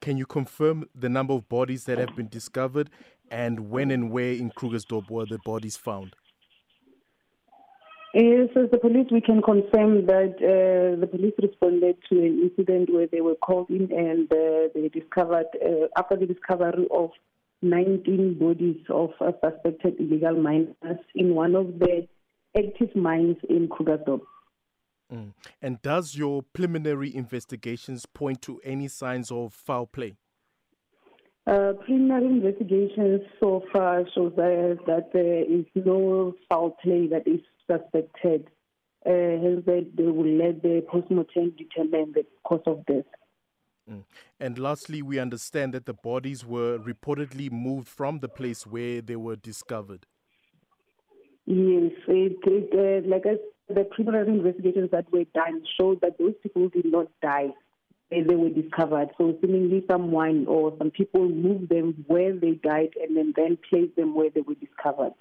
Can you confirm the number of bodies that have been discovered and when and where in Krugersdorp were the bodies found? Yes, as the police, we can confirm that uh, the police responded to an incident where they were called in and uh, they discovered, uh, after the discovery of 19 bodies of uh, suspected illegal miners in one of the active mines in Krugersdorp. Mm. And does your preliminary investigations point to any signs of foul play? Uh, preliminary investigations so far shows that, that there is no foul play that is suspected. Uh, hence, that they will let the postmortem determine the cause of death. Mm. And lastly, we understand that the bodies were reportedly moved from the place where they were discovered. Yes, it, it, uh, like I the preliminary investigations that were done showed that those people did not die they were discovered. So seemingly someone or some people moved them where they died and then, then placed them where they were discovered.